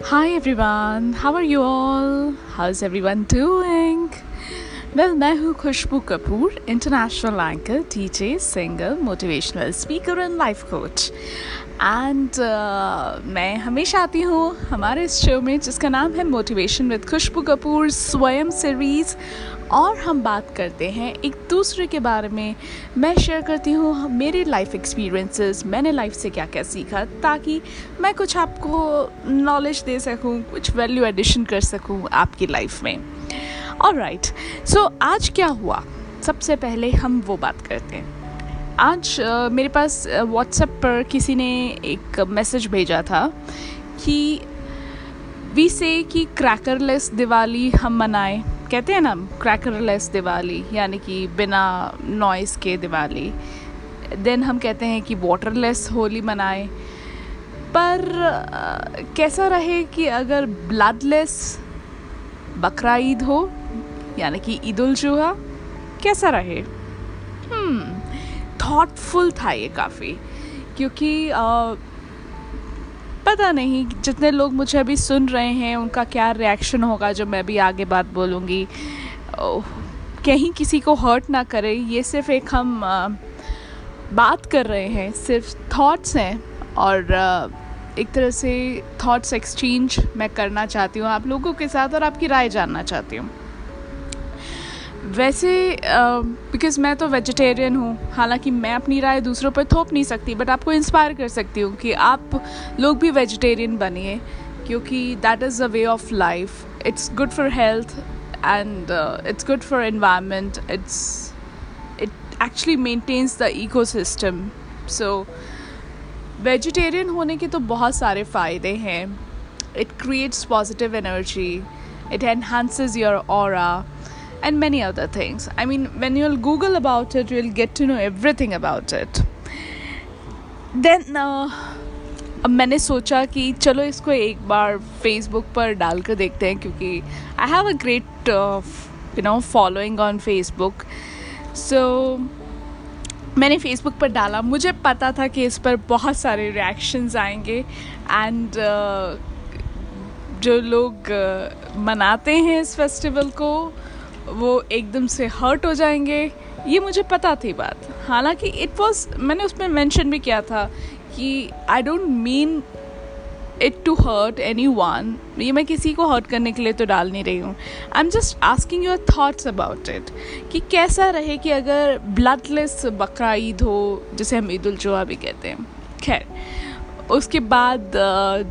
Hi everyone, how are you all? How's everyone doing? Well, मैं हूँ Khushboo Kapoor international anchor teacher singer motivational speaker and life coach and मैं हमेशा आती हूँ हमारे इस शो में जिसका नाम है मोटिवेशन विद खुशबू कपूर स्वयं सीरीज़ और हम बात करते हैं एक दूसरे के बारे में। मैं शेयर करती हूँ मेरे लाइफ एक्सपीरियंसेस मैंने लाइफ से क्या क्या सीखा ताकि मैं कुछ आपको नॉलेज दे सकूँ कुछ वैल्यू एडिशन कर सकूँ आपकी लाइफ में। और राइट सो आज क्या हुआ? सबसे पहले हम वो बात करते हैं। आज uh, मेरे पास व्हाट्सएप पर किसी ने एक मैसेज भेजा था कि वी से कि क्रैकरलेस दिवाली हम मनाएँ। कहते हैं ना क्रैकरलेस दिवाली यानी कि बिना नॉइस के दिवाली। देन हम कहते हैं कि वाटरलेस होली मनाएँ। पर कैसा रहे कि अगर ब्लडलेस बकरा ईद हो यानी कि ईद उल जुहा कैसा रहे? थॉटफुल hmm, था ये काफ़ी। क्योंकि पता नहीं जितने लोग मुझे अभी सुन रहे हैं, उनका क्या रिएक्शन होगा जो मैं भी आगे बात बोलूँगी। कहीं किसी को हर्ट ना करे, ये सिर्फ़ एक हम बात कर रहे हैं, सिर्फ़ थॉट्स हैं। और एक तरह से थॉट्स एक्सचेंज मैं करना चाहती हूँ आप लोगों के साथ और आपकी राय जानना चाहती हूँ। वैसे बिकॉज़ uh, मैं तो वेजिटेरियन हूँ हालाँकि मैं अपनी राय दूसरों पर थोप नहीं सकती बट आपको इंस्पायर कर सकती हूँ कि आप लोग भी वेजिटेरियन बनिए क्योंकि that is a way of life it's good for health and it's good for environment it's it actually maintains the ecosystem so vegetarian होने के तो बहुत सारे फ़ायदे हैं. It creates positive energy it enhances your और and many other things. I mean, when you'll Google about it, you'll get to know everything about it. Then uh, अब मैंने सोचा कि चलो इसको एक बार फेसबुक पर डाल कर देखते हैं क्योंकि I have a great you know following on Facebook so मैंने फेसबुक पर डाला मुझे पता था कि इस पर बहुत सारे रिएक्शंस आएँगे एंड uh, जो लोग uh, मनाते हैं इस फेस्टिवल को वो एकदम से हर्ट हो जाएँगे, ये मुझे पता थी बात। हालाँकि इट वॉज़ मैंने उसमें मेंशन भी किया था कि I don't mean it to hurt anyone ये मैं किसी को हर्ट करने के लिए तो डाल नहीं रही हूँ। I am just asking your thoughts about it कि कैसा रहे कि अगर ब्लडलेस बकरा ईद हो, जिसे हम ईद उल भी कहते हैं। खैर, उसके बाद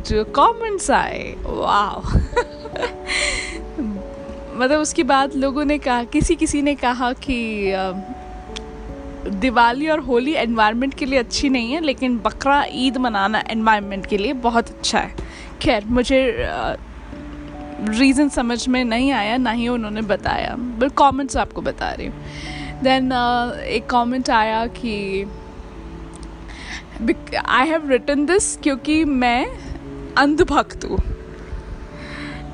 जो कमेंट्स आए वाह मतलब उसके बाद लोगों ने कहा किसी किसी ने कहा कि दिवाली और होली एनवायरनमेंट के लिए अच्छी नहीं है, लेकिन बकरा ईद मनाना एनवायरनमेंट के लिए बहुत अच्छा है। खैर, मुझे रीज़न समझ में नहीं आया, ना ही उन्होंने बताया। बट कमेंट्स आपको बता रही हूँ। देन एक कमेंट आया कि आई हैव रिटन दिस क्योंकि मैं अंधभक्त हूँ।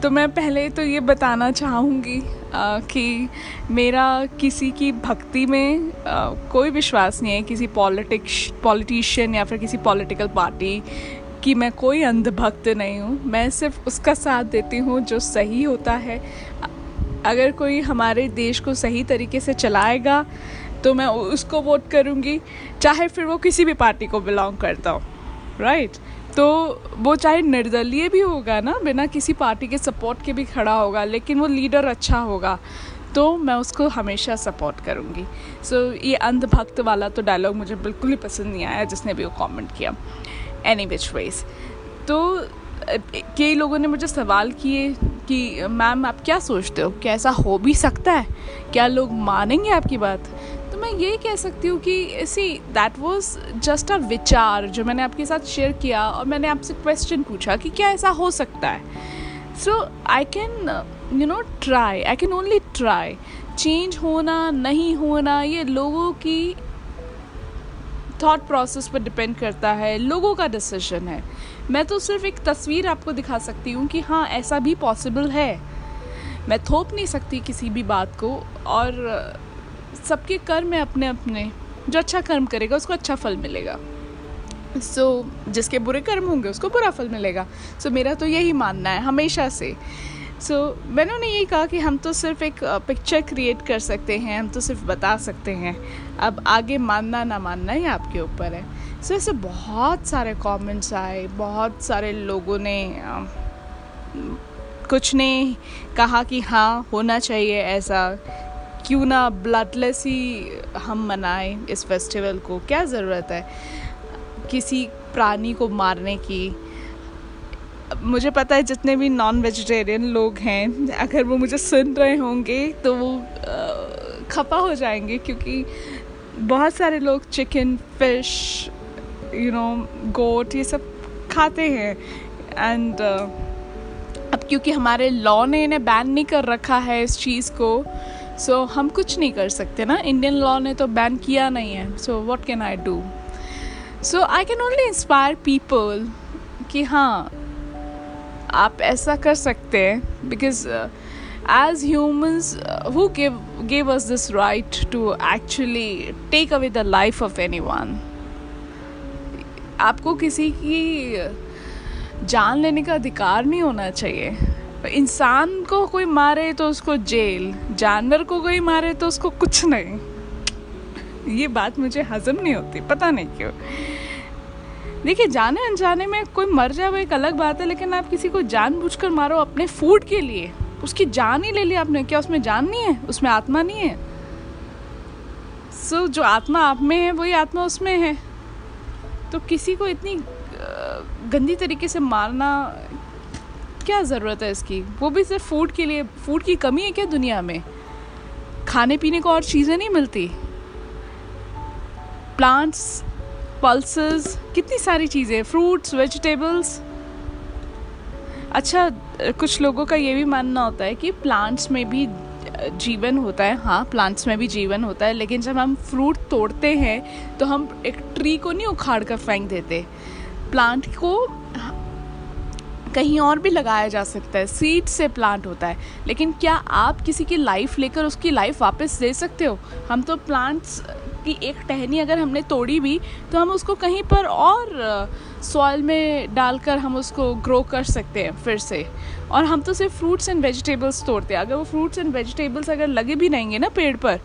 तो मैं पहले तो ये बताना चाहूँगी कि मेरा किसी की भक्ति में आ, कोई विश्वास नहीं है किसी पॉलिटिक्स पॉलिटिशियन या फिर किसी पॉलिटिकल पार्टी कि मैं कोई अंधभक्त नहीं हूँ मैं सिर्फ़ उसका साथ देती हूँ जो सही होता है अगर कोई हमारे देश को सही तरीके से चलाएगा तो मैं उसको वोट करूँगी चाहे फिर वो किसी भी पार्टी को बिलोंग करता हो राइट right? तो वो चाहे निर्दलीय भी होगा ना बिना किसी पार्टी के सपोर्ट के भी खड़ा होगा लेकिन वो लीडर अच्छा होगा तो मैं उसको हमेशा सपोर्ट करूँगी। सो so, ये अंधभक्त वाला तो डायलॉग मुझे बिल्कुल ही पसंद नहीं आया जिसने भी वो कमेंट किया। एनी विच वेज तो कई लोगों ने मुझे सवाल किए कि मैम आप क्या सोचते हो? क्या ऐसा हो भी सकता है? क्या लोग मानेंगे आपकी बात? तो मैं ये कह सकती हूँ कि see that was just a विचार जो मैंने आपके साथ शेयर किया और मैंने आपसे क्वेश्चन पूछा कि क्या ऐसा हो सकता है। So I can you know try I can only try change होना, नहीं होना, ये लोगों की थॉट प्रोसेस पर डिपेंड करता है, लोगों का डिसीज़न है। मैं तो सिर्फ़ एक तस्वीर आपको दिखा सकती हूँ कि हाँ ऐसा भी पॉसिबल है। मैं थोप नहीं सकती किसी भी बात को और सबके कर्म है अपने अपने जो अच्छा कर्म करेगा उसको अच्छा फल मिलेगा। सो so, जिसके बुरे कर्म होंगे उसको बुरा फल मिलेगा। सो so, मेरा तो यही मानना है हमेशा से। सो so, मैंने उन्हें यही कहा कि हम तो सिर्फ़ एक पिक्चर क्रिएट कर सकते हैं हम तो सिर्फ़ बता सकते हैं। अब आगे मानना ना मानना ही आपके ऊपर है। सो so, ऐसे बहुत सारे कमेंट्स आए बहुत सारे लोगों ने कुछ ने कहा कि हाँ होना चाहिए ऐसा। क्यों ना ब्लडलेस ही हम मनाएँ इस फेस्टिवल को? क्या ज़रूरत है किसी प्राणी को मारने की? मुझे पता है जितने भी नॉन वेजिटेरियन लोग हैं अगर वो मुझे सुन रहे होंगे तो वो खपा हो जाएँगे क्योंकि बहुत सारे लोग chicken fish you know goat ये सब खाते हैं। एंड uh, अब क्योंकि हमारे लॉ ने इन्हें बैन नहीं कर रखा है इस चीज़ को सो so, हम कुछ नहीं कर सकते ना। इंडियन लॉ ने तो बैन किया नहीं है। So what can I do so I can only inspire people कि हाँ आप ऐसा कर सकते हैं। Because as humans who give us this right to actually take away the life of anyone आपको किसी की जान लेने का अधिकार नहीं होना चाहिए। इंसान को कोई मारे तो उसको जेल जानवर को कोई मारे तो उसको कुछ नहीं। ये बात मुझे हजम नहीं होती पता नहीं क्यों। देखिए जाने अनजाने में कोई मर जाए वो एक अलग बात है लेकिन आप किसी को जान जानबूझकर मारो अपने फ़ूड के लिए। उसकी जान ही ले ली आपने क्या उसमें जान नहीं है? उसमें आत्मा नहीं है। सो so, जो आत्मा आप में है वही आत्मा उसमें है। तो किसी को इतनी गंदी तरीके से मारना क्या ज़रूरत है इसकी? वो भी सिर्फ़ फ़ूड के लिए फ़ूड की कमी है क्या दुनिया में? खाने पीने को और चीज़ें नहीं मिलती? प्लांट्स पल्सेस कितनी सारी चीज़ें फ्रूट्स वेजिटेबल्स अच्छा कुछ लोगों का ये भी मानना होता है कि प्लांट्स में भी जीवन होता है। हाँ प्लांट्स में भी जीवन होता है, लेकिन जब हम फ्रूट तोड़ते हैं तो हम एक ट्री को नहीं उखाड़ कर फेंक देते। प्लांट को कहीं और भी लगाया जा सकता है सीड से प्लांट होता है। लेकिन क्या आप किसी की लाइफ लेकर उसकी लाइफ वापस दे सकते हो? हम तो प्लांट्स की एक टहनी अगर हमने तोड़ी भी तो हम उसको कहीं पर और सॉइल में डालकर हम उसको ग्रो कर सकते हैं फिर से। और हम तो सिर्फ़ फ्रूट्स एंड वेजिटेबल्स तोड़ते हैं। अगर वो फ्रूट्स एंड वेजिटेबल्स अगर लगे भी रहेंगे ना पेड़ पर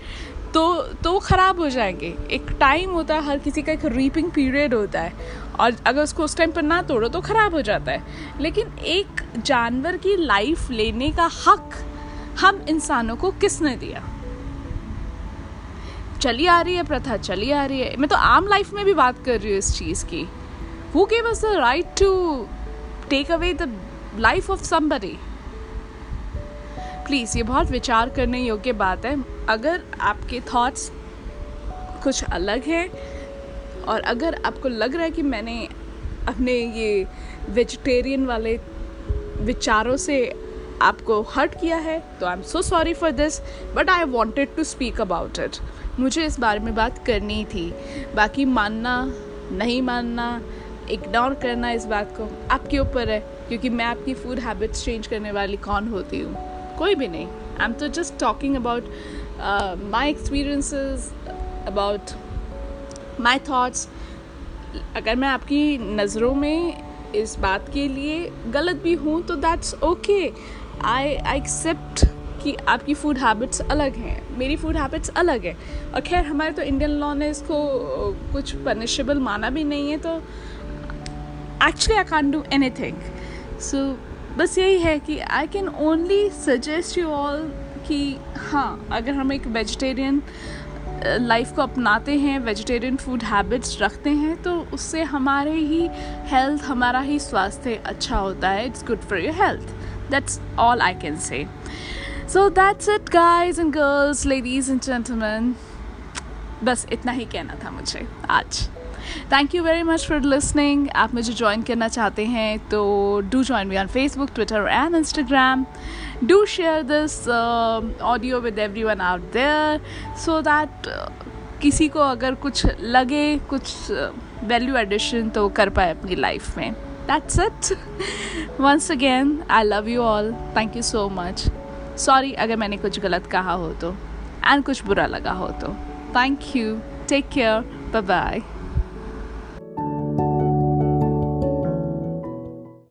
तो तो ख़राब हो जाएँगे। एक टाइम होता है, हर किसी का एक रीपिंग पीरियड होता है। और अगर उसको उस टाइम पर ना तोड़ो तो ख़राब हो जाता है। लेकिन एक जानवर की लाइफ लेने का हक हम इंसानों को किसने दिया? चली आ रही है प्रथा, चली आ रही है। मैं तो आम लाइफ में भी बात कर रही हूँ इस चीज़ की। Who gave us the right to take away the life of somebody please ये बहुत विचार करने योग्य बात है। अगर आपके थॉट्स कुछ अलग हैं, और अगर आपको लग रहा है कि मैंने अपने ये वेजिटेरियन वाले विचारों से आपको हर्ट किया है तो I am so sorry for this but I wanted to speak about it मुझे इस बारे में बात करनी थी। बाकी मानना, नहीं मानना इग्नोर करना इस बात को आपके ऊपर है, क्योंकि मैं आपकी फ़ूड हैबिट्स चेंज करने वाली कौन होती हूँ? कोई भी नहीं। आई एम तो just talking about my experiences about my thoughts अगर मैं आपकी नज़रों में इस बात के लिए गलत भी हूँ तो that's okay I I accept कि आपकी फ़ूड हैबिट्स अलग हैं। मेरी फ़ूड हैबिट्स अलग है। और खैर, हमारे तो इंडियन लॉ ने इसको कुछ पनिशेबल माना भी नहीं है तो actually I can't do anything so बस यही है कि I can only suggest you all कि हाँ अगर हम एक वेजिटेरियन लाइफ को अपनाते हैं वेजिटेरियन फ़ूड हैबिट्स रखते हैं तो उससे हमारे ही हेल्थ हमारा ही स्वास्थ्य अच्छा होता है। It's good for your health that's all I can say so that's it guys and girls ladies and gentleman बस इतना ही कहना था मुझे आज। Thank you very much for listening आप मुझे ज्वाइन करना चाहते हैं तो do join me on Facebook Twitter and Instagram do share this audio with everyone out there so that किसी को अगर कुछ लगे कुछ वैल्यू uh, एडिशन तो कर पाए अपनी लाइफ में। That's it once again I love you all thank you so much sorry अगर मैंने कुछ गलत कहा हो तो एंड कुछ बुरा लगा हो तो। Thank you take care bye bye